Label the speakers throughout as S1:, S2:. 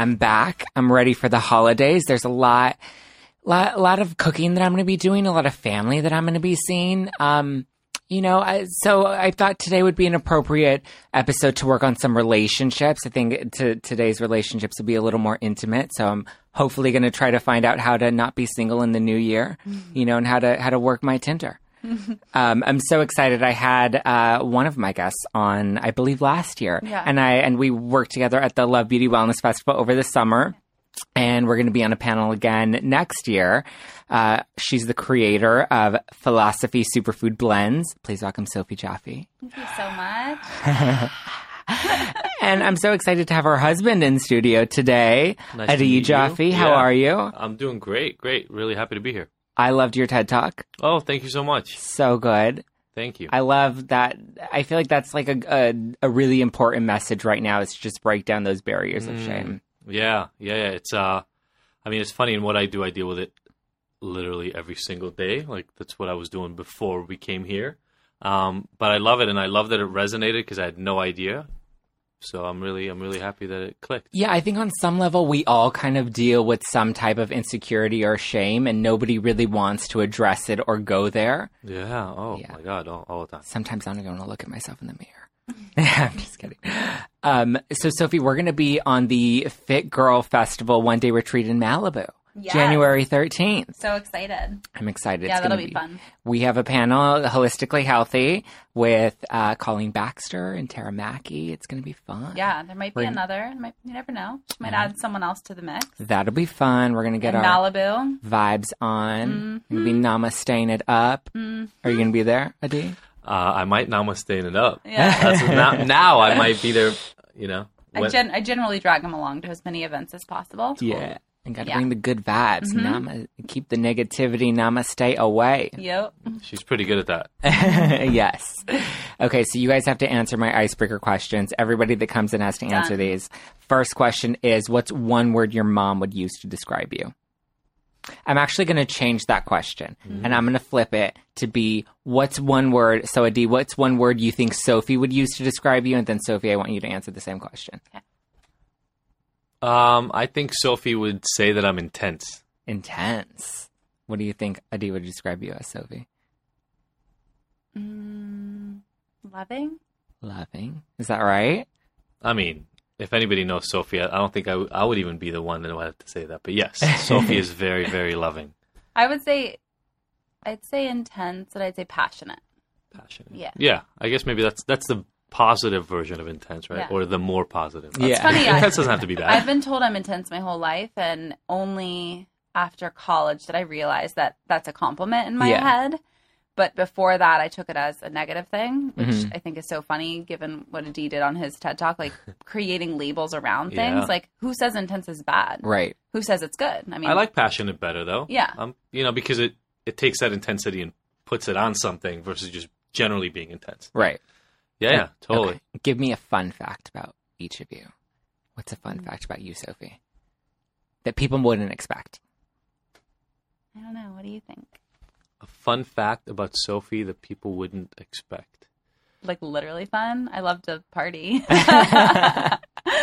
S1: I'm back. I'm ready for the holidays. There's a lot, lot, a lot of cooking that I'm going to be doing, a lot of family that I'm going to be seeing. Um, you know, I, so I thought today would be an appropriate episode to work on some relationships. I think to, today's relationships will be a little more intimate. So I'm hopefully going to try to find out how to not be single in the new year, you know, and how to, how to work my Tinder. um, I'm so excited. I had uh, one of my guests on, I believe, last year,
S2: Yeah.
S1: and I and we worked together at the Love Beauty Wellness Festival over the summer. And we're going to be on a panel again next year. Uh, she's the creator of Philosophie Superfood Blends. Please welcome Sophie Jaffe.
S2: Thank you so much.
S1: And I'm so excited to have her husband in studio today,
S3: Nice to
S1: Adi
S3: meet you.
S1: Jaffe. How
S3: Yeah.
S1: are you?
S3: I'm doing great, great. Really happy to be here.
S1: I loved your TED Talk.
S3: Oh, thank you so much.
S1: So good.
S3: Thank you.
S1: I love that. I feel like that's like a, a, a really important message right now is to just break down those barriers of
S3: Mm.
S1: shame.
S3: yeah, yeah, yeah. It's uh, I mean, it's funny in what I do. I deal with it literally every single day. Like that's what I was doing before we came here. Um, but I love it, and I love that it resonated because I had no idea. So I'm really, I'm really happy that it clicked.
S1: Yeah, I think on some level we all kind of deal with some type of insecurity or shame, and nobody really wants to address it or go there.
S3: Yeah. Oh
S1: Yeah.
S3: my God. All, all the time.
S1: Sometimes I don't even want to look at myself in the mirror. I'm just kidding. Um, so, Sophie, we're going to be on the Fit Girl Festival one day retreat in Malibu,
S2: Yes.
S1: January 13th.
S2: So excited.
S1: I'm excited.
S2: Yeah,
S1: It's gonna
S2: that'll be fun.
S1: We have a panel, Holistically Healthy, with uh, Colleen Baxter and Tara Mackey. It's going to be fun.
S2: Yeah, there might be
S1: We're-
S2: another. Might, you never know. Might add someone else to the mix.
S1: That'll be fun. We're going to get
S2: In
S1: our
S2: Malibu.
S1: vibes on.
S2: Mm-hmm.
S1: We'll be namasteing it up. Are you going to be there, Adi?
S3: Uh, I might namaste it up.
S2: Yeah.
S3: That's now, now I might be there. You know.
S2: I, gen- I generally drag them along to as many events as possible.
S1: Yeah. And got to
S2: Yeah. Mm-hmm.
S1: bring the good vibes. Nama- keep the negativity, namaste away.
S2: Yep.
S3: She's pretty good at that.
S1: yes. Okay, so you guys have to answer my icebreaker questions. Everybody that comes in has to answer
S2: Done.
S1: these. First question is What's one word your mom would use to describe you? I'm actually going to change that question and I'm going to flip it to be what's one word. So, Adi, what's one word you think Sophie would use to describe you? And then, Sophie, I want you to answer the same question.
S3: Um, I think Sophie would say that I'm intense.
S1: Intense. What do you think Adi would describe you as, Sophie?
S2: Mm, loving.
S1: Loving. Is that right?
S3: I mean, if anybody knows Sophie, I I don't think I, w- I would even be the one that would have to say that. But yes, Sophie is very, very loving,
S2: I would say, I'd say intense, and I'd say passionate.
S3: passionate.
S2: Yeah.
S3: yeah. I guess maybe that's that's the positive version of intense, right?
S2: Yeah.
S3: Or the more positive.
S1: Yeah.
S2: It's funny.
S3: Intense doesn't have to be bad.
S2: I've been told I'm intense my whole life, and only after college did I realize that that's a compliment in my
S1: Yeah.
S2: head. But before that, I took it as a negative thing, which
S1: Mhm.
S2: I think is so funny given what Adi did on his TED Talk, like creating labels around
S3: Yeah.
S2: things. Like, who says intense is bad?
S1: Right.
S2: Who says it's good? I mean,
S3: I like passionate better though.
S2: Yeah.
S3: Um, you know, because it it takes that intensity and puts it on something versus just generally being intense.
S1: Right.
S3: Yeah, yeah, totally.
S1: Okay. Give me a fun fact about each of you. What's a fun
S2: Mm.
S1: fact about you, Sophie? That people wouldn't expect.
S2: I don't know. What do you think?
S3: a fun fact about Sophie that people wouldn't expect.
S2: Like literally fun. I love to party.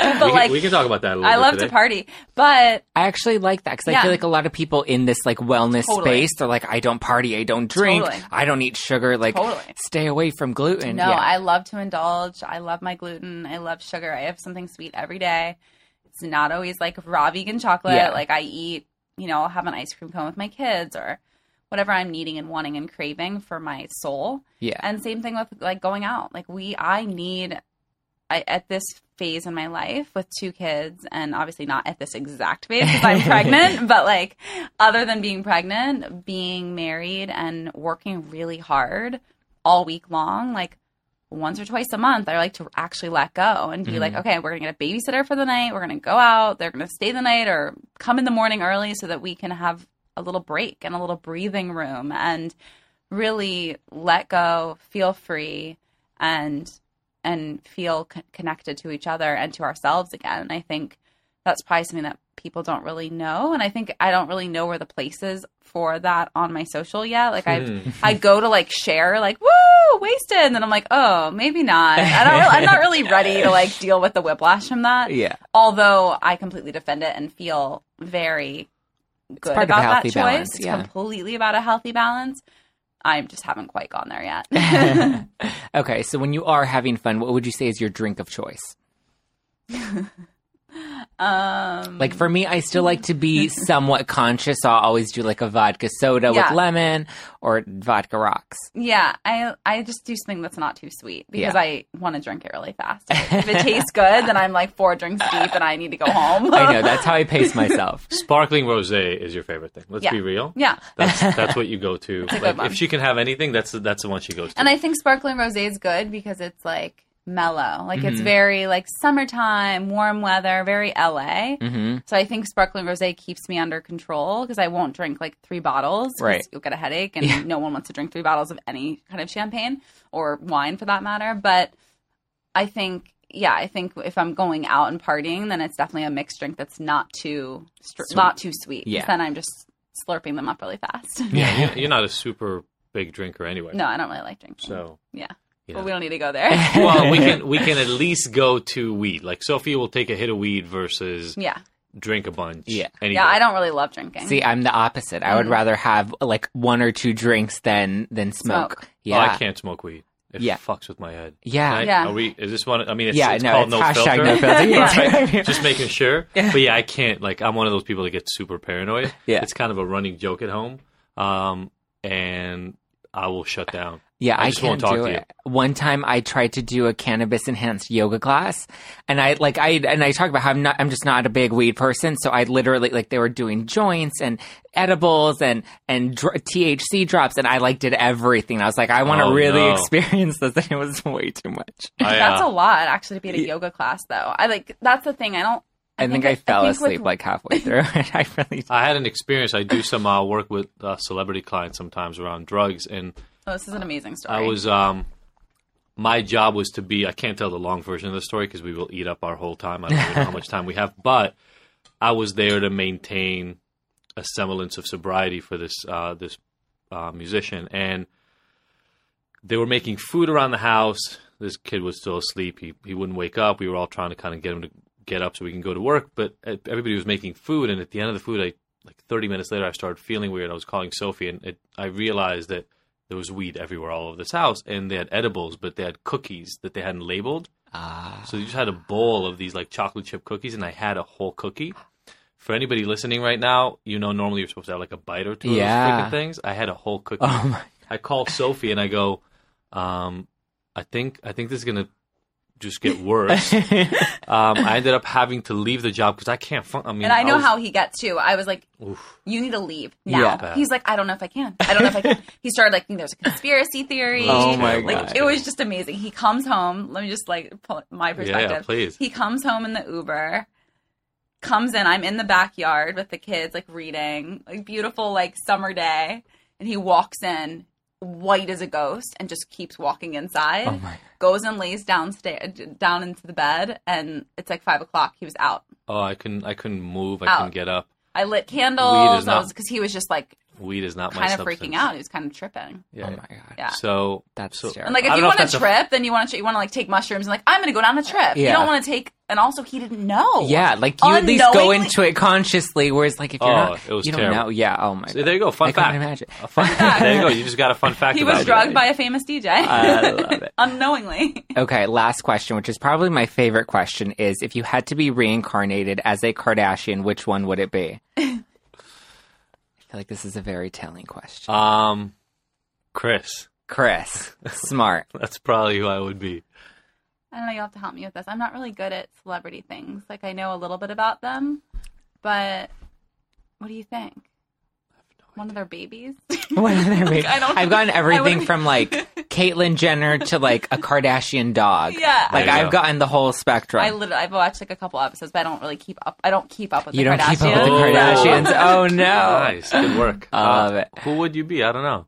S3: we,
S2: but
S3: can,
S2: like
S3: we can talk about that a little
S2: I
S3: bit
S2: love
S3: today.
S2: to party. But
S1: I actually like that because I feel like a lot of people in this like wellness
S2: Totally.
S1: space, they're like, I don't party, I don't drink,
S2: Totally.
S1: I don't eat sugar. Like,
S2: Totally.
S1: stay away from gluten.
S2: No,
S1: yeah.
S2: I love to indulge. I love my gluten. I love sugar. I have something sweet every day. It's not always like raw vegan chocolate.
S1: Yeah.
S2: Like I eat, you know, I'll have an ice cream cone with my kids or whatever I'm needing and wanting and craving for my soul.
S1: yeah.
S2: And same thing with like going out. Like we, I need, I at this phase in my life with two kids, and obviously not at this exact phase because I'm pregnant, but like other than being pregnant, being married and working really hard all week long, like once or twice a month, I like to actually let go and be like, mm-hmm. okay, we're gonna get a babysitter for the night. We're gonna go out. They're gonna stay the night or come in the morning early so that we can have a little break and a little breathing room and really let go, feel free, and and feel c- connected to each other and to ourselves again. And I think that's probably something that people don't really know. And I think I don't really know where the place is for that on my social yet. Like I
S3: Hmm.
S2: I go to like share like woo wasted, and then I'm like oh maybe not. I don't. Really, I'm not really ready to like deal with the whiplash from that.
S1: yeah.
S2: Although I completely defend it and feel very good
S1: part of a
S2: about that choice.
S1: balance,
S2: It's
S1: yeah.
S2: completely about a healthy balance. I just haven't quite gone there yet.
S1: okay, so when you are having fun, what would you say is your drink of choice?
S2: um,
S1: Like for me, I still like to be somewhat conscious. I'll always do like a vodka soda
S2: Yeah.
S1: with lemon or vodka rocks.
S2: yeah, I I just do something that's not too sweet because
S1: Yeah.
S2: I want to drink it really fast. if it tastes good, then I'm like four drinks deep and I need to go home.
S1: I know that's how I pace myself.
S3: Sparkling rosé is your favorite thing. Let's
S2: Yeah.
S3: be real.
S2: yeah,
S3: That's that's what you go to. Like if she can have anything, that's that's the one she goes to.
S2: and I think sparkling rosé is good because it's like mellow, like
S1: Mm-hmm.
S2: it's very like summertime, warm weather, very LA.
S1: hmm
S2: So I think sparkling rosé keeps me under control because I won't drink like three bottles.
S1: Right.
S2: You'll get a headache, and
S1: Yeah.
S2: no one wants to drink three bottles of any kind of champagne or wine for that matter. But I think, yeah, I think if I'm going out and partying, then it's definitely a mixed drink that's not too str-
S1: Sweet.
S2: not too sweet. 'cause
S1: Yeah.
S2: Then I'm just slurping them up really fast.
S3: yeah, you're, you're not a super big drinker anyway.
S2: no, I don't really like drinking.
S3: So
S2: yeah,
S3: you
S2: but
S3: know.
S2: we don't need to go there.
S3: well, we can we can at least go to weed. Like Sophia will take a hit of weed versus
S2: yeah,
S3: drink a bunch.
S1: Yeah.
S3: any
S2: yeah. I don't really love drinking.
S1: See, I'm the opposite. I would
S2: Mhm.
S1: rather have like one or two drinks than than smoke.
S2: Smoke.
S1: Yeah,
S3: Oh, I can't smoke weed. It
S1: Yeah.
S3: fucks with my head.
S1: yeah,
S3: I-
S2: Yeah.
S3: Are we? Is this one? I mean, it's,
S1: yeah.
S3: it's
S1: no,
S3: called
S1: it's
S3: no
S1: hashtag
S3: filter.
S1: no filter. Yeah.
S3: Right. Just making sure. But yeah, I can't. Like, I'm one of those people that get super paranoid.
S1: Yeah.
S3: It's kind of a running joke at home. Um, and I will shut down.
S1: Yeah,
S3: I
S1: I,
S3: just
S1: can't
S3: won't talk
S1: do
S3: to you.
S1: it. One time I tried to do a cannabis enhanced yoga class and I like I and I talk about how I'm not I'm just not a big weed person, so I literally like they were doing joints and edibles and and dr- THC drops and I like did everything. I was like I want to
S3: Oh,
S1: really
S3: no.
S1: experience this and it was way too much.
S3: I,
S2: that's
S3: uh,
S2: a lot actually to be at a
S1: Yeah.
S2: yoga class though. I like that's the thing. I don't.
S1: I, think, I fell
S2: think with-
S1: asleep like halfway through it. I really
S3: I had an experience. I do some uh, work with uh, celebrity clients sometimes around drugs, and
S2: Oh, this is an amazing story.
S3: I was um, my job was to be. I can't tell the long version of the story because we will eat up our whole time. I don't even know how much time we have, but I was there to maintain a semblance of sobriety for this uh, this uh, musician, and they were making food around the house. This kid was still asleep. He he wouldn't wake up. We were all trying to kind of get him to get up so we can go to work. But everybody was making food, and at the end of the food, I like 30 minutes later, I started feeling weird. I was calling Sophie, and it, I realized that there was weed everywhere all over this house, and they had edibles, but they had cookies that they hadn't labeled.
S1: ah
S3: So you just had a bowl of these like chocolate chip cookies, and I had a whole cookie. For anybody listening right now, you know normally you're supposed to have like a bite or two
S1: Yeah.
S3: of those freaking things. I had a whole cookie.
S1: oh my
S3: I called Sophie and I go, um, I think I think this is gonna just get worse. um, I ended up having to leave the job because I can't. Fun- I mean,
S2: and I know
S3: was-
S2: how he gets too. I was like,
S3: Oof.
S2: "You need to leave now."
S1: Yeah.
S2: He's like, "I don't know if I can. I don't know if I can." he started like, "There's a conspiracy theory."
S1: Oh my
S2: like
S1: God.
S2: it was just amazing. He comes home. Let me just like put my perspective.
S3: Yeah, please.
S2: He comes home in the Uber. Comes in. I'm in the backyard with the kids, like reading, like beautiful, like summer day, and he walks in, white as a ghost, and just keeps walking inside.
S1: oh my
S2: Goes and lays downstairs, down into the bed, and it's like five o'clock. He was out.
S3: Oh, I couldn't. I couldn't move. I
S2: Out.
S3: couldn't get up.
S2: I lit candles. I
S3: not-
S2: because he was just like
S3: weed is not my
S2: kind of
S3: substance.
S2: freaking out. He was kind of tripping.
S3: Yeah.
S1: Oh my god.
S2: Yeah.
S3: So
S1: That's
S3: So-
S1: terrible.
S2: And like, if you want
S3: to
S2: a
S3: that's a-
S2: trip, then you want to you want to like take mushrooms and like I'm going to go down a trip. You
S1: Yeah.
S2: don't want to take. And also, he didn't know.
S1: yeah, like you at least go into it consciously, whereas like if you're
S3: Oh,
S1: not,
S3: it was
S1: you don't
S3: terrible.
S1: know. Yeah. Oh my
S3: So
S1: god.
S3: there you go. Fun
S1: I couldn't
S3: fact.
S1: imagine.
S3: A fun fact. There you go. You just got a fun fact.
S2: He
S3: about
S2: was
S3: it.
S2: drugged by a famous DJ.
S1: I love it.
S2: Unknowingly.
S1: Okay, last question, which is probably my favorite question, is if you had to be reincarnated as a Kardashian, which one would it be? I feel like this is a very telling question.
S3: Um, Kris.
S1: Kris, smart.
S3: That's probably who I would be.
S2: I don't know. You'll have to help me with this. I'm not really good at celebrity things. Like I know a little bit about them, but what do you think? One of their babies?
S1: What other baby?
S2: I don't-
S1: I've gotten everything from like Caitlyn Jenner to like a Kardashian dog.
S2: yeah.
S1: Like I've
S3: go.
S1: gotten the whole spectrum.
S2: I literally I've watched like a couple episodes, but I don't really keep up. I don't keep up with
S1: you
S2: the
S1: don't
S2: Kardashians.
S1: keep up with the
S3: Oh.
S1: Kardashians. Oh no.
S3: Nice. Good work.
S1: I love
S3: Uh,
S1: it.
S3: Who would you be? I don't know.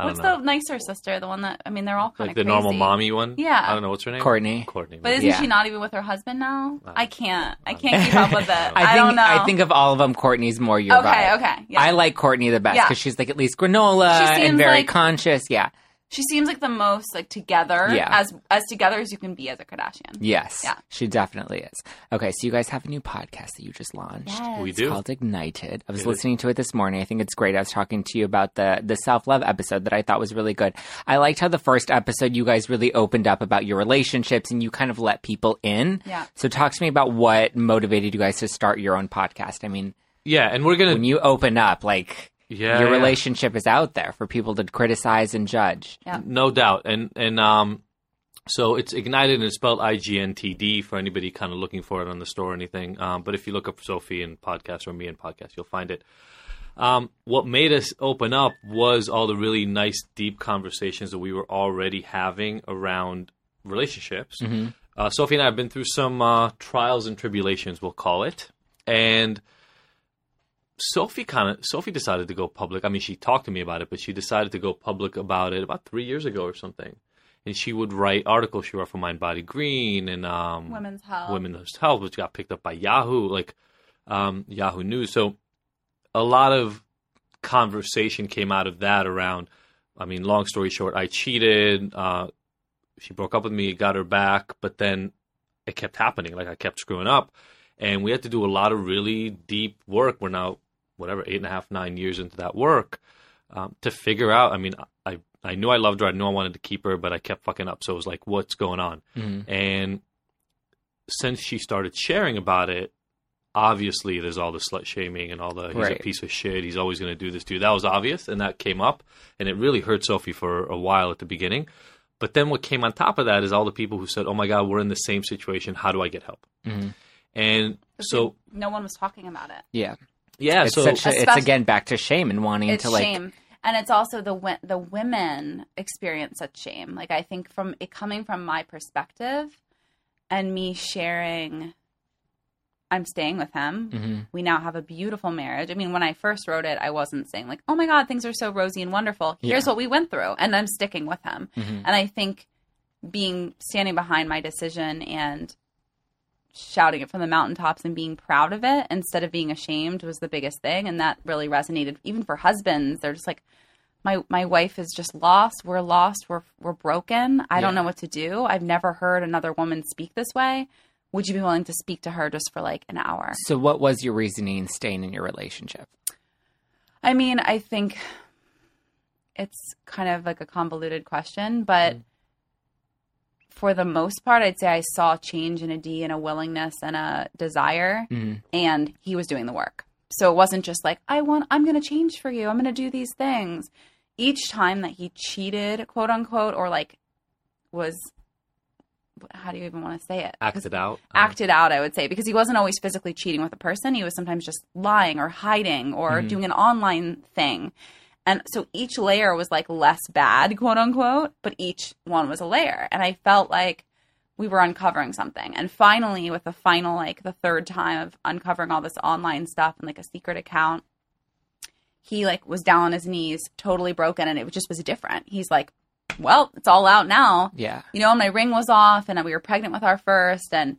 S3: I don't
S2: What's
S3: know.
S2: the nicer sister? The one that I mean, they're all kind
S3: like
S2: of
S3: the normal mommy one?
S2: Yeah.
S3: I don't know. What's her name?
S1: Kourtney.
S3: Kourtney.
S2: But isn't
S1: Yeah.
S2: she not even with her husband now? I can't. I can't keep up with it. I,
S1: I think
S2: don't know.
S1: I think of all of them, Kourtney's more your
S2: okay,
S1: vibe.
S2: okay. Yeah.
S1: I like Kourtney the best
S2: Yeah.
S1: because she's like at least granola
S2: She
S1: and very
S2: like-
S1: conscious. Yeah.
S2: She seems like the most like together
S1: Yeah.
S2: as as together as you can be as a Kardashian.
S1: Yes.
S2: Yeah.
S1: She definitely is. Okay, so you guys have a new podcast that you just launched.
S2: Yes.
S3: We
S1: It's
S3: do.
S1: called Ignited. I was
S3: It is.
S1: listening to it this morning. I think it's great. I was talking to you about the the self love episode that I thought was really good. I liked how the first episode you guys really opened up about your relationships and you kind of let people in.
S2: Yeah.
S1: So talk to me about what motivated you guys to start your own podcast. I mean,
S3: Yeah, and we're gonna.
S1: when you open up, like
S3: yeah,
S1: your
S3: yeah.
S1: relationship is out there for people to criticize and judge.
S2: Yeah.
S3: No doubt. And and um so it's ignited and it's spelled I G N T D for anybody kind of looking for it on the store or anything. Um, but if you look up Sophie and podcast or me and podcast, you'll find it. Um, what made us open up was all the really nice, deep conversations that we were already having around relationships. Uh, Sophie and I have been through some uh, trials and tribulations, we'll call it, and Sophie kind of Sophie decided to go public. I mean, she talked to me about it, but she decided to go public about it about three years ago or something. And she would write articles. She wrote for Mind Body Green and um,
S2: Women's health.
S3: Women's Health, which got picked up by Yahoo, like um, Yahoo News. So a lot of conversation came out of that around. I mean, long story short, I cheated. Uh, she broke up with me, got her back, but then it kept happening. Like I kept screwing up, and we had to do a lot of really deep work. We're now whatever eight and a half, nine years into that work um, to figure out. I mean, I I knew I loved her. I knew I wanted to keep her, but I kept fucking up. So it was like, what's going on?
S1: Mhm.
S3: And since she started sharing about it, obviously there's all the slut shaming and all the he's
S1: Right.
S3: a piece of shit. He's always going to do this to you. That was obvious, and that came up, and it really hurt Sophie for a while at the beginning. But then what came on top of that is all the people who said, "Oh my God, we're in the same situation. How do I get help?"
S1: Mhm.
S3: And so
S2: no one was talking about it.
S1: Yeah.
S3: Yeah,
S1: It's
S3: so
S1: such a, it's again back to shame and wanting
S2: It's
S1: to like
S2: shame. And it's also the the women experience such shame. Like I think from it coming from my perspective and me sharing I'm staying with him.
S1: Mhm.
S2: We now have a beautiful marriage. I mean, when I first wrote it, I wasn't saying like, "Oh my god, things are so rosy and wonderful." Here's
S1: Yeah.
S2: what we went through, and I'm sticking with him.
S1: Mhm.
S2: And I think being standing behind my decision and shouting it from the mountaintops and being proud of it instead of being ashamed was the biggest thing. And that really resonated even for husbands. They're just like my my wife is just lost. We're lost. We're we're broken. I don't know what to do. I've never heard another woman speak this way. Would you be willing to speak to her just for like an hour?
S1: So what was your reasoning staying in your relationship?
S2: I mean, I think it's kind of like a convoluted question, but mm. For the most part, I'd say I saw change in Adi and a willingness and a desire,
S1: Mhm.
S2: and he was doing the work. So it wasn't just like, I want, I'm going to change for you. I'm going to do these things. Each time that he cheated, quote unquote, or like was, how do you even want to say it?
S3: acted out.
S2: acted out, I would say, because he wasn't always physically cheating with a person. He was sometimes just lying or hiding or
S1: Mhm.
S2: doing an online thing. And so each layer was like less bad, quote unquote, but each one was a layer. And I felt like we were uncovering something. And finally, with the final, like the third time of uncovering all this online stuff and like a secret account, he like was down on his knees, totally broken. And it just was different. He's like, well, it's all out now
S1: Yeah.
S2: you know, my ring was off and we were pregnant with our first and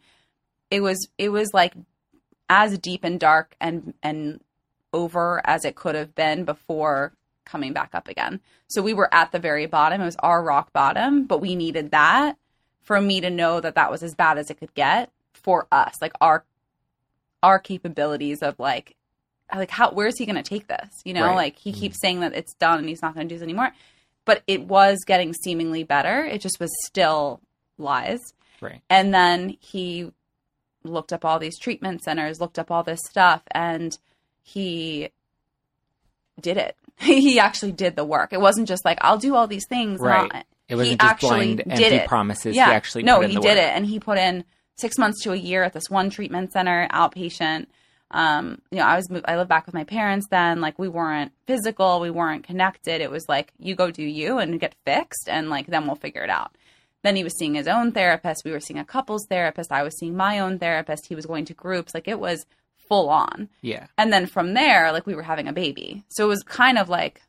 S2: it was it was like as deep and dark and and over as it could have been before coming back up again. So we were at the very bottom. It was our rock bottom, but we needed that for me to know that that was as bad as it could get for us, like our our capabilities of like like how where is he going to take this? You know,
S1: Right.
S2: like he mm-hmm. keeps saying that it's done and he's not going to do this anymore. But it was getting seemingly better. It just was still lies.
S1: Right.
S2: And then he looked up all these treatment centers, looked up all this stuff, and he did it. he actually did the work. It wasn't just like I'll do all these things.
S1: Right.
S2: I'll-
S1: It wasn't
S2: he
S1: just
S2: actually
S1: blind,
S2: did
S1: empty
S2: it.
S1: promises.
S2: Yeah,
S1: He actually
S2: no, he did
S1: work.
S2: it, and he put in six months to a year at this one treatment center, outpatient. Um, you know, I was I lived back with my parents then. Like we weren't physical, we weren't connected. It was like you go do you and get fixed, and like then we'll figure it out. Then he was seeing his own therapist. We were seeing a couples therapist. I was seeing my own therapist. He was going to groups. Like it was full on.
S1: Yeah.
S2: And then from there, like we were having a baby. So it was kind of like,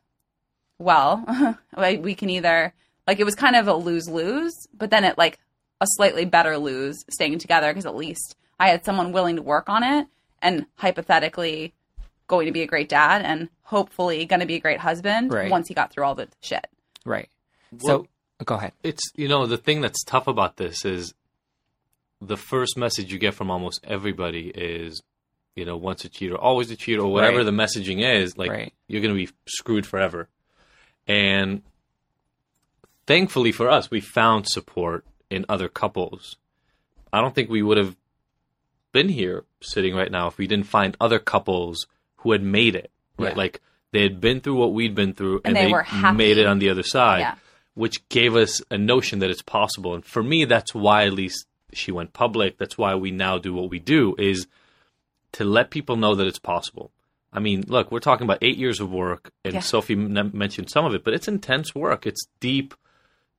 S2: well, like, we can either, like it was kind of a lose lose, but then it like a slightly better lose staying together because at least I had someone willing to work on it and hypothetically going to be a great dad and hopefully going to be a great husband
S1: Right.
S2: once he got through all the shit.
S1: Right.
S3: Well-
S1: so go ahead.
S3: it's you know the thing that's tough about this is the first message you get from almost everybody is you know once a cheater always a cheater or whatever
S1: Right.
S3: the messaging is like
S1: Right.
S3: you're going to be screwed forever and thankfully for us we found support in other couples i don't think we would have been here sitting right now if we didn't find other couples who had made it right
S1: Yeah.
S3: like they had been through what we'd been through
S2: And
S3: and,
S2: they were happy.
S3: made it on the other side
S2: Yeah.
S3: which gave us a notion that it's possible. And for me, that's why at least she went public. That's why we now do what we do is to let people know that it's possible. I mean, look, we're talking about eight years of work, and
S2: Yeah.
S3: Sophie m- mentioned some of it, but it's intense work. It's deep,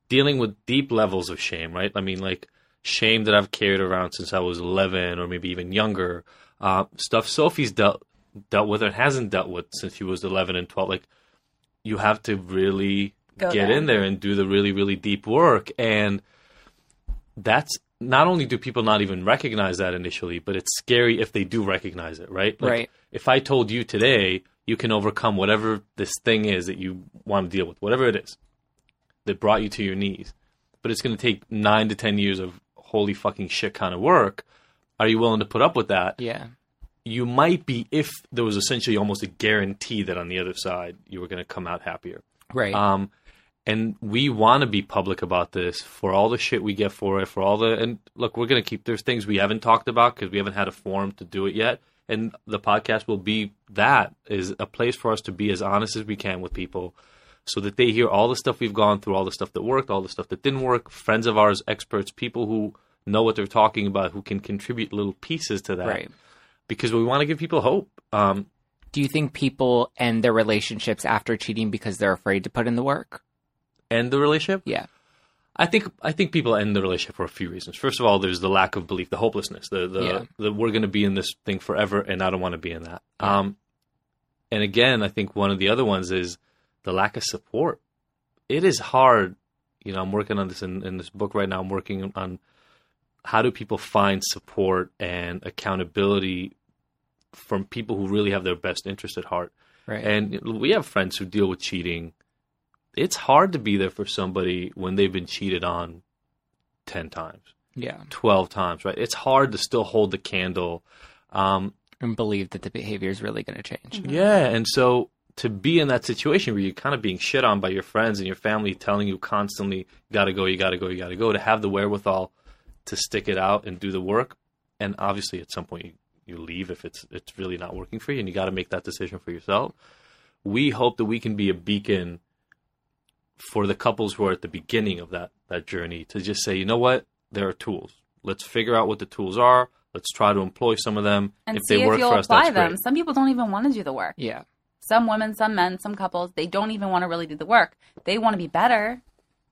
S3: dealing with deep levels of shame, right? I mean, like shame that I've carried around since I was 11 or maybe even younger. Uh, stuff Sophie's dealt dealt with or hasn't dealt with since she was 11 and 12. Like, you have to really
S2: Go
S3: get
S2: there.
S3: in there and do the really, really deep work. And that's not only do people not even recognize that initially, but it's scary if they do recognize it, right? Like,
S1: Right.
S3: If I told you today you can overcome whatever this thing is that you want to deal with, whatever it is that brought you to your knees, but it's going to take nine to 10 years of holy fucking shit kind of work, are you willing to put up with that?
S1: Yeah.
S3: You might be if there was essentially almost a guarantee that on the other side you were going to come out happier.
S1: Right.
S3: Um, and we want to be public about this for all the shit we get for it, for all the and look, we're gonna keep. There's things we haven't talked about because we haven't had a forum to do it yet, and the podcast will be that is a place for us to be as honest as we can with people, so that they hear all the stuff we've gone through, all the stuff that worked, all the stuff that didn't work. Friends of ours, experts, people who know what they're talking about, who can contribute little pieces to that,
S1: right.
S3: because we want to give people hope. Um,
S1: Do you think people end their relationships after cheating because they're afraid to put in the work?
S3: End the relationship.
S1: Yeah.
S3: I think I think people end the relationship for a few reasons. First of all, there's the lack of belief, the hopelessness, the the,
S1: Yeah.
S3: the we're going to be in this thing forever, and I don't want to be in that. Um, and again, I think one of the other ones is the lack of support. It is hard. You know, I'm working on this in, in this book right now. I'm working on how do people find support and accountability from people who really have their best interest at heart.
S1: Right.
S3: And we have friends who deal with cheating. It's hard to be there for somebody when they've been cheated on 10 times,
S1: yeah.
S3: 12 times, right? It's hard to still hold the candle. Um,
S1: And believe that the behavior is really going to change.
S3: yeah. And so to be in that situation where you're kind of being shit on by your friends and your family telling you constantly, you got to go, you got to go, you got to go, to have the wherewithal to stick it out and do the work. And obviously, at some point, you, you leave if it's it's really not working for you, and you got to make that decision for yourself. We hope that we can be a beacon for the couples who are at the beginning of that that journey to just say, you know what, there are tools. Let's figure out what the tools are. Let's try to employ some of them.
S2: And
S3: if
S2: see
S3: they work
S2: if you'll
S3: for us,
S2: apply
S3: that's
S2: them.
S3: great.
S2: Some people don't even want to do the work.
S1: Yeah.
S2: Some women, some men, some couples, they don't even want to really do the work. They want to be better,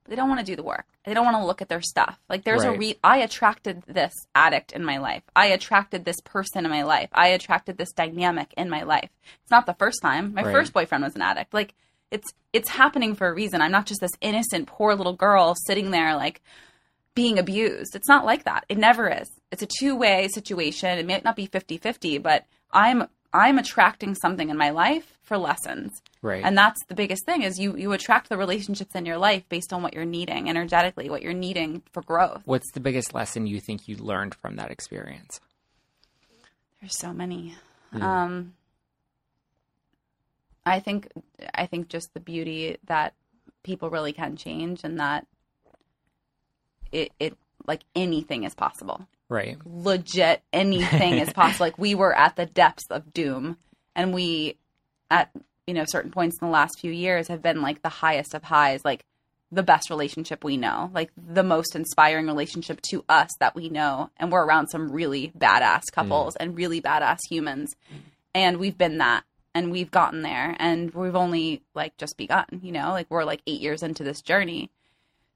S2: but they don't want to do the work. They don't want to look at their stuff. Like there's a re I attracted this addict in my life. I attracted this person in my life. I attracted this dynamic in my life. It's not the first time. My
S1: Right.
S2: first boyfriend was an addict. Like it's it's happening for a reason. I'm not just this innocent poor little girl sitting there like being abused. It's not like that. It never is. It's a two-way situation. It may not be 50-50, but I'm I'm attracting something in my life for lessons.
S1: Right.
S2: And that's the biggest thing is you you attract the relationships in your life based on what you're needing energetically, what you're needing for growth.
S1: What's the biggest lesson you think you learned from that experience?
S2: There's so many.
S1: Yeah.
S2: Um I think I think just the beauty that people really can change and that it it like anything is possible.
S1: Right.
S2: Legit anything is possible. Like we were at the depths of doom and we at you know certain points in the last few years have been like the highest of highs, like the best relationship we know, like the most inspiring relationship to us that we know. And we're around some really badass couples mm. and really badass humans. And we've been that and we've gotten there and we've only like just begun, you know, like we're like eight years into this journey.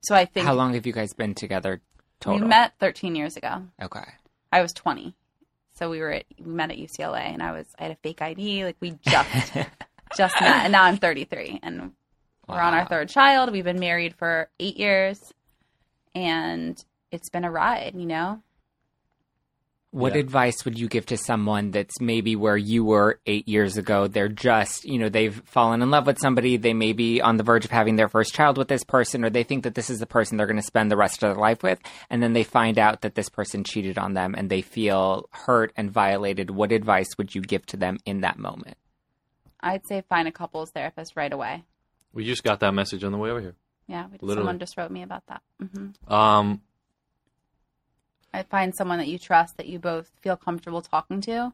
S2: So I think
S1: How long have you guys been together total?
S2: we met 13 years ago.
S1: Okay.
S2: I was 20. So we were at, we met at UCLA and I was, I had a fake ID. Like we just, just met. And now I'm 33 and we're on our third child. We've been married for eight years and it's been a ride, you know?
S1: What
S3: Yeah.
S1: advice would you give to someone that's maybe where you were eight years ago? They're just, you know, they've fallen in love with somebody. They may be on the verge of having their first child with this person, or they think that this is the person they're going to spend the rest of their life with. And then they find out that this person cheated on them and they feel hurt and violated. What advice would you give to them in that moment?
S2: I'd say find a couples therapist right away.
S3: We just got that message on the way over here.
S2: Yeah.
S3: Literally.
S2: Someone just wrote me about that. hmm
S3: Um,
S2: I find someone that you trust that you both feel comfortable talking to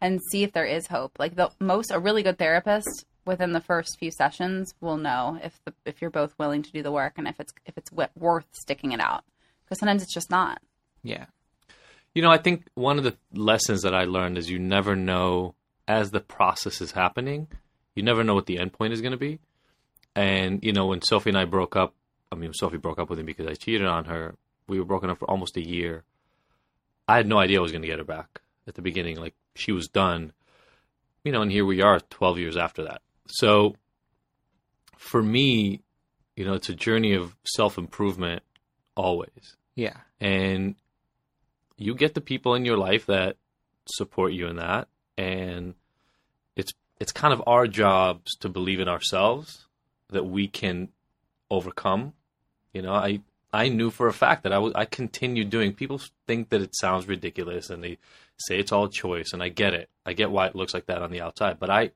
S2: and see if there is hope. Like the most a really good therapist within the first few sessions will know if the if you're both willing to do the work and if it's if it's worth sticking it out. Because sometimes it's just not.
S1: Yeah.
S3: You know, I think one of the lessons that I learned is you never know as the process is happening, you never know what the end point is going to be. And, you know, when Sophie and I broke up, I mean, Sophie broke up with him because I cheated on her. We were broken up for almost a year. I had no idea I was going to get her back at the beginning. Like, she was done, you know, and here we are 12 years after that. So, for me, you know, it's a journey of self improvement always
S1: Yeah.
S3: and you get the people in your life that support you in that and it's it's kind of our jobs to believe in ourselves that we can overcome you know i i knew for a fact that i was i continued doing people think that it sounds ridiculous and they say it's all choice and i get it i get why it looks like that on the outside but i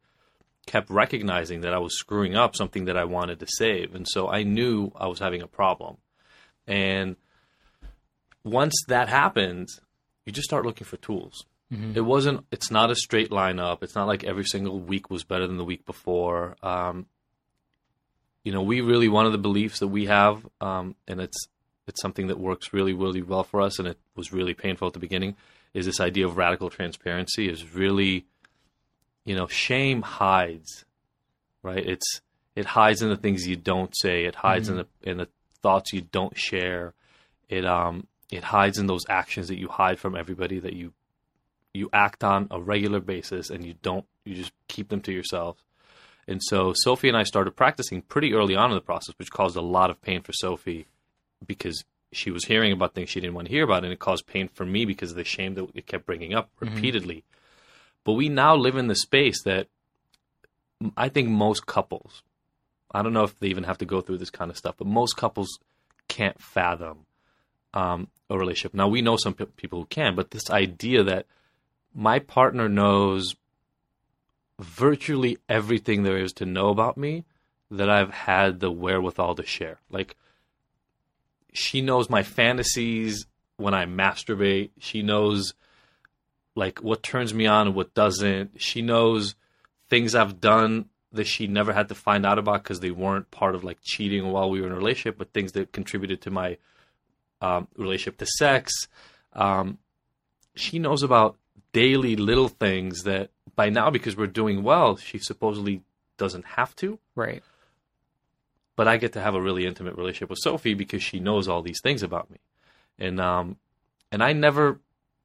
S3: kept recognizing that i was screwing up something that i wanted to save and so i knew i was having a problem and once that happens, you just start looking for tools. It wasn't. It's not a straight line up. It's not like every single week was better than the week before. Um, you know, we really one of the beliefs that we have, um, and it's it's something that works really, really well for us, and it was really painful at the beginning. Is this idea of radical transparency? Is really, you know, shame hides, right? It's it hides in the things you don't say. It hides in the in the thoughts you don't share. It um it hides in those actions that you hide from everybody that you you act on a regular basis and you don't you just keep them to yourself. And so Sophie and I started practicing pretty early on in the process, which caused a lot of pain for Sophie because she was hearing about things she didn't want to hear about, and it caused pain for me because of the shame that it kept bringing up repeatedly. But we now live in the space that I think most couples, I don't know if they even have to go through this kind of stuff, but most couples can't fathom um, a relationship. Now we know some pe- people who can, but this idea that my partner knows virtually everything there is to know about me that I've had the wherewithal to share. Like she knows my fantasies when I masturbate. She knows like what turns me on and what doesn't. She knows things I've done that she never had to find out about because they weren't part of like cheating while we were in a relationship, but things that contributed to my um, relationship to sex. Um, she knows about daily little things that by now, because we're doing well, she supposedly doesn't have to.
S1: Right.
S3: But I get to have a really intimate relationship with Sophie because she knows all these things about me, and um, and I never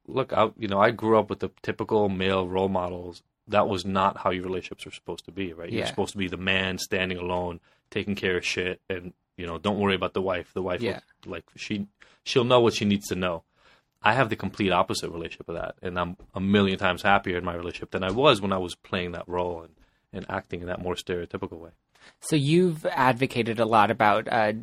S3: look out. You know, I grew up with the typical male role models. That was not how your relationships are supposed to be, right? You're supposed to be the man standing alone, taking care of shit, and you know, don't worry about the wife. The wife, will-
S1: Yeah.
S3: like she, she'll know what she needs to know. I have the complete opposite relationship of that, and I'm a million times happier in my relationship than I was when I was playing that role and, and acting in that more stereotypical way.
S1: So you've advocated a lot about uh,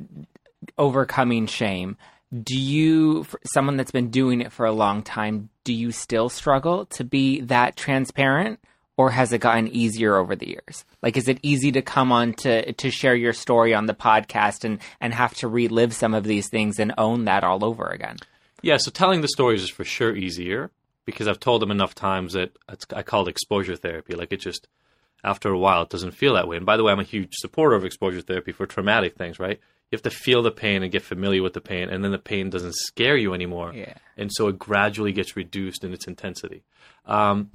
S1: overcoming shame. Do you, someone that's been doing it for a long time, do you still struggle to be that transparent, or has it gotten easier over the years? Like, is it easy to come on to to share your story on the podcast and and have to relive some of these things and own that all over again?
S3: Yeah, so telling the stories is for sure easier because I've told them enough times that it's, I call it exposure therapy. Like it just after a while it doesn't feel that way. And by the way, I'm a huge supporter of exposure therapy for traumatic things, right? You have to feel the pain and get familiar with the pain, and then the pain doesn't scare you anymore.
S1: Yeah.
S3: And so it gradually gets reduced in its intensity. Um,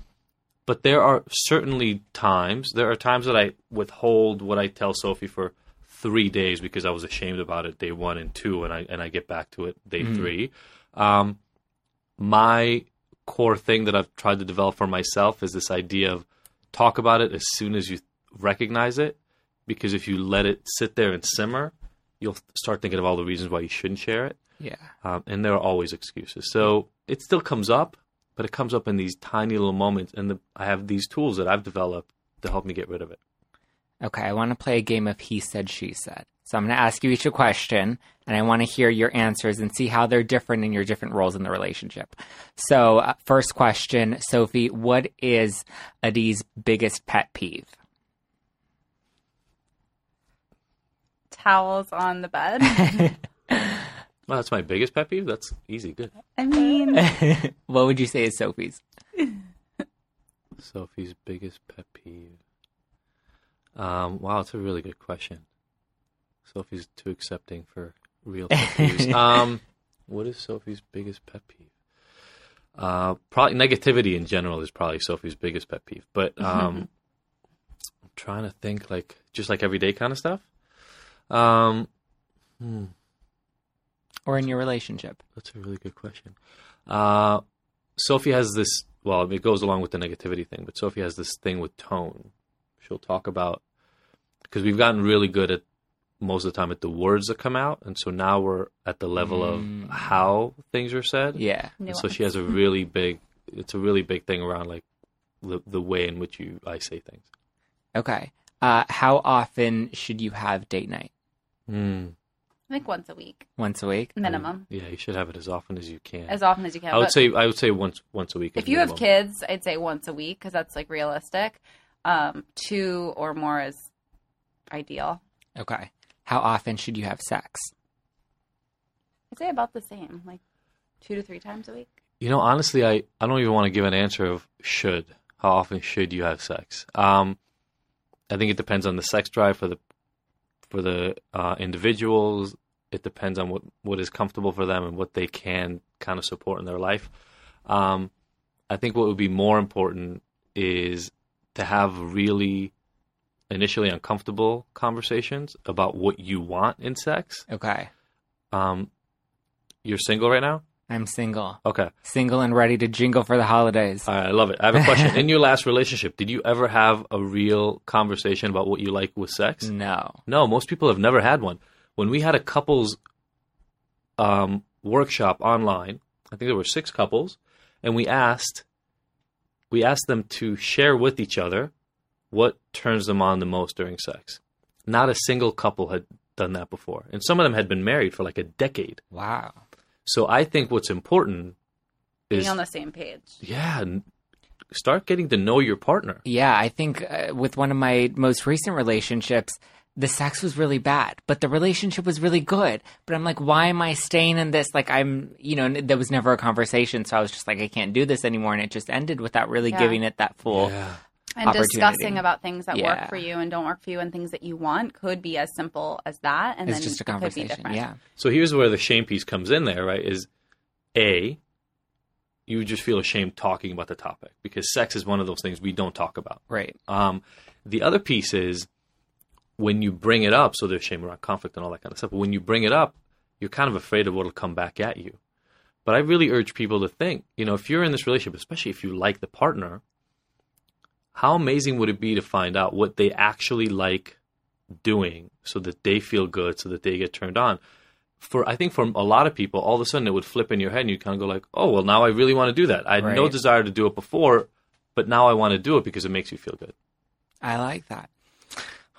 S3: but there are certainly times, there are times that I withhold what I tell Sophie for three days because I was ashamed about it day one and two, and I and I get back to it day three. Um, my core thing that I've tried to develop for myself is this idea of talk about it as soon as you recognize it, because if you let it sit there and simmer, you'll start thinking of all the reasons why you shouldn't share it,
S1: Yeah.
S3: um, and there are always excuses. So it still comes up, but it comes up in these tiny little moments, and the, I have these tools that I've developed to help me get rid of it.
S1: Okay, I want to play a game of he said, she said. So I'm going to ask you each a question, and I want to hear your answers and see how they're different in your different roles in the relationship. So, uh, first question, Sophie, what is Adi's biggest pet peeve?
S2: Towels on the bed.
S3: Well, that's my biggest pet peeve. That's easy, good.
S2: I mean,
S1: what would you say is Sophie's?
S3: Sophie's biggest pet peeve. Um, wow, it's a really good question. Sophie's too accepting for real pet peeves. um, what is Sophie's biggest pet peeve? Uh, probably negativity in general is probably Sophie's biggest pet peeve. But um, I'm trying to think like just like everyday kind of stuff. Um, hmm.
S1: Or in your relationship?
S3: That's a really good question. Uh, Sophie has this. Well, it goes along with the negativity thing, but Sophie has this thing with tone. She'll talk about because we've gotten really good at most of the time at the words that come out, and so now we're at the level
S1: Mm.
S3: of how things are said.
S1: Yeah.
S3: And so she has a really big. It's a really big thing around like the the way in which you I say things.
S1: Okay. Uh, how often should you have date night?
S3: Hmm.
S2: I think once a week
S1: Once a week?
S2: minimum,
S3: Yeah, you should have it as often as you can.
S2: as often as you can.
S3: I would say I would say once once a week.
S2: if you have kids, I'd say once a week because that's like realistic. Um, two or more is ideal.
S1: Okay. How often should you have sex?
S2: I'd say about the same, like two to three times a week.
S3: You know, honestly, I, I don't even want to give an answer of should. How often should you have sex? Um, I think it depends on the sex drive for the for the uh, individuals. It depends on what, what is comfortable for them and what they can kind of support in their life. Um, I think what would be more important is to have really initially uncomfortable conversations about what you want in sex.
S1: Okay.
S3: Um, you're single right now?
S1: I'm single.
S3: Okay.
S1: Single and ready to jingle for the holidays.
S3: All right, I love it. I have a question. In your last relationship, did you ever have a real conversation about what you like with sex?
S1: No.
S3: No, most people have never had one. When we had a couples um, workshop online, I think there were six couples, and we asked we asked them to share with each other what turns them on the most during sex. Not a single couple had done that before, and some of them had been married for like a decade.
S1: Wow.
S3: So I think what's important
S2: Being
S3: is
S2: on the same page.
S3: yeah, start getting to know your partner.
S1: Yeah, I think uh, with one of my most recent relationships, the sex was really bad, but the relationship was really good. But I'm like, why am I staying in this? Like, I'm, you know, there was never a conversation. So I was just like, I can't do this anymore. And it just ended without really
S2: Yeah.
S1: giving it that full.
S3: Yeah.
S2: And discussing about things that
S1: Yeah.
S2: work for you and don't work for you and things that you want could be as simple as that. And
S1: It's
S2: then
S1: just a
S2: it could be
S1: conversation.
S2: different.
S1: Yeah.
S3: So here's where the shame piece comes in there, right? Is A, you just feel ashamed talking about the topic because sex is one of those things we don't talk about.
S1: Right.
S3: Um, the other piece is when you bring it up, so there's shame around conflict and all that kind of stuff, but when you bring it up, you're kind of afraid of what'll come back at you. But I really urge people to think, you know, if you're in this relationship, especially if you like the partner, how amazing would it be to find out what they actually like doing so that they feel good, so that they get turned on? for I think for a lot of people, all of a sudden it would flip in your head, and you kind of go like, "Oh, well, now I really want to do that. I had no desire to do it before, but now I want to do it because it makes you feel good."
S1: I like that.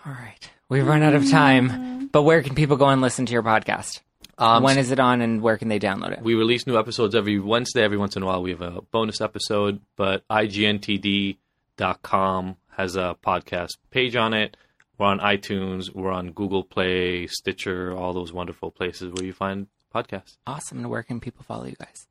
S1: All right. We've run out of time, but where can people go and listen to your podcast?
S3: Um,
S1: when is it on and where can they download it?
S3: we release new episodes every Wednesday. Every once in a while, we have a bonus episode. But IGNTD.com has a podcast page on it. We're on iTunes. We're on Google Play, Stitcher, all those wonderful places where you find podcasts.
S1: awesome. And where can people follow you guys?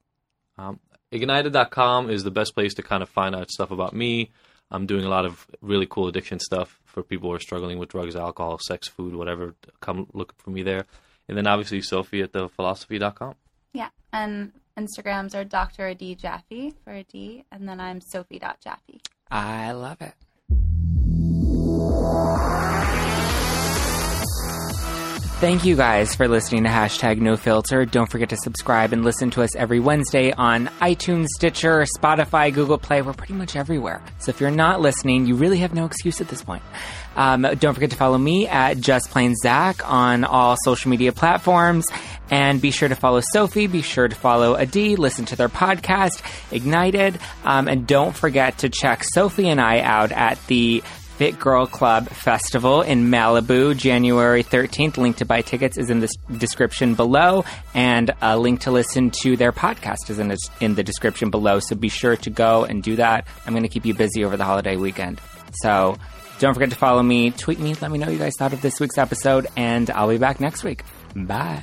S3: Um, IGNTD.com is the best place to kind of find out stuff about me. I'm doing a lot of really cool addiction stuff for people who are struggling with drugs, alcohol, sex, food, whatever. Come look for me there. And then obviously Sophie at thephilosophie.com.
S2: Yeah. And Instagrams are Dr. Adi Jaffe for a D, and then I'm Sophie.Jaffe.
S1: I love it. Thank you guys for listening to hashtag no filter. Don't forget to subscribe and listen to us every Wednesday on iTunes, Stitcher, Spotify, Google Play. We're pretty much everywhere. So if you're not listening, you really have no excuse at this point. Um, don't forget to follow me at Just Plain Zack on all social media platforms. And be sure to follow Sophie. Be sure to follow Adi. Listen to their podcast, IGNTD. Um, and don't forget to check Sophie and I out at the Fit Girl Club Festival in Malibu, January 13th. Link to buy tickets is in the description below, and a link to listen to their podcast is in the, in the description below. So be sure to go and do that. I'm going to keep you busy over the holiday weekend. So don't forget to follow me, tweet me, let me know what you guys thought of this week's episode, and I'll be back next week. Bye.